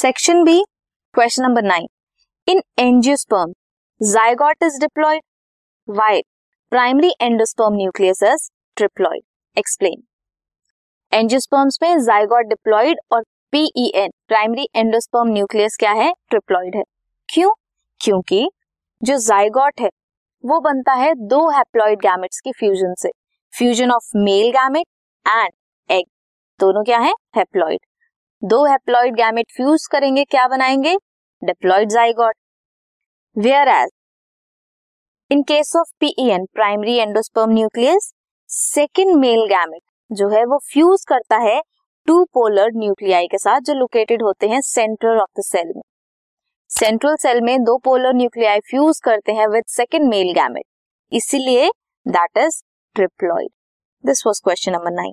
Section B question number nine in angiosperm zygote is diploid why primary endosperm nucleus is triploid explain angiosperms में zygote diploid और PEN primary endosperm nucleus क्या है? Triploid है. क्यों? क्योंकि जो zygote है, वो बनता है दो हैप्लॉइड गैमेट्स की फ्यूजन से. Fusion of male gamete and egg दोनों क्या है? हैप्लॉइड दो हैप्लॉइड गैमेट फ्यूज करेंगे, क्या बनाएँगे? Diploid zygote whereas in case of PEN primary endosperm nucleus second male gamete जो है, वो फ्यूज करता है टू पोलर न्यूक्लियाई के साथ जो लोकेटेड होते हैं सेंट्रल ऑफ़ द सेल में। सेंट्रल सेल में दो पोलर न्यूक्लियाई फ्यूज करते हैं विद सेकेंड मेल गैमेट इसीलिए that is triploid this was question number nine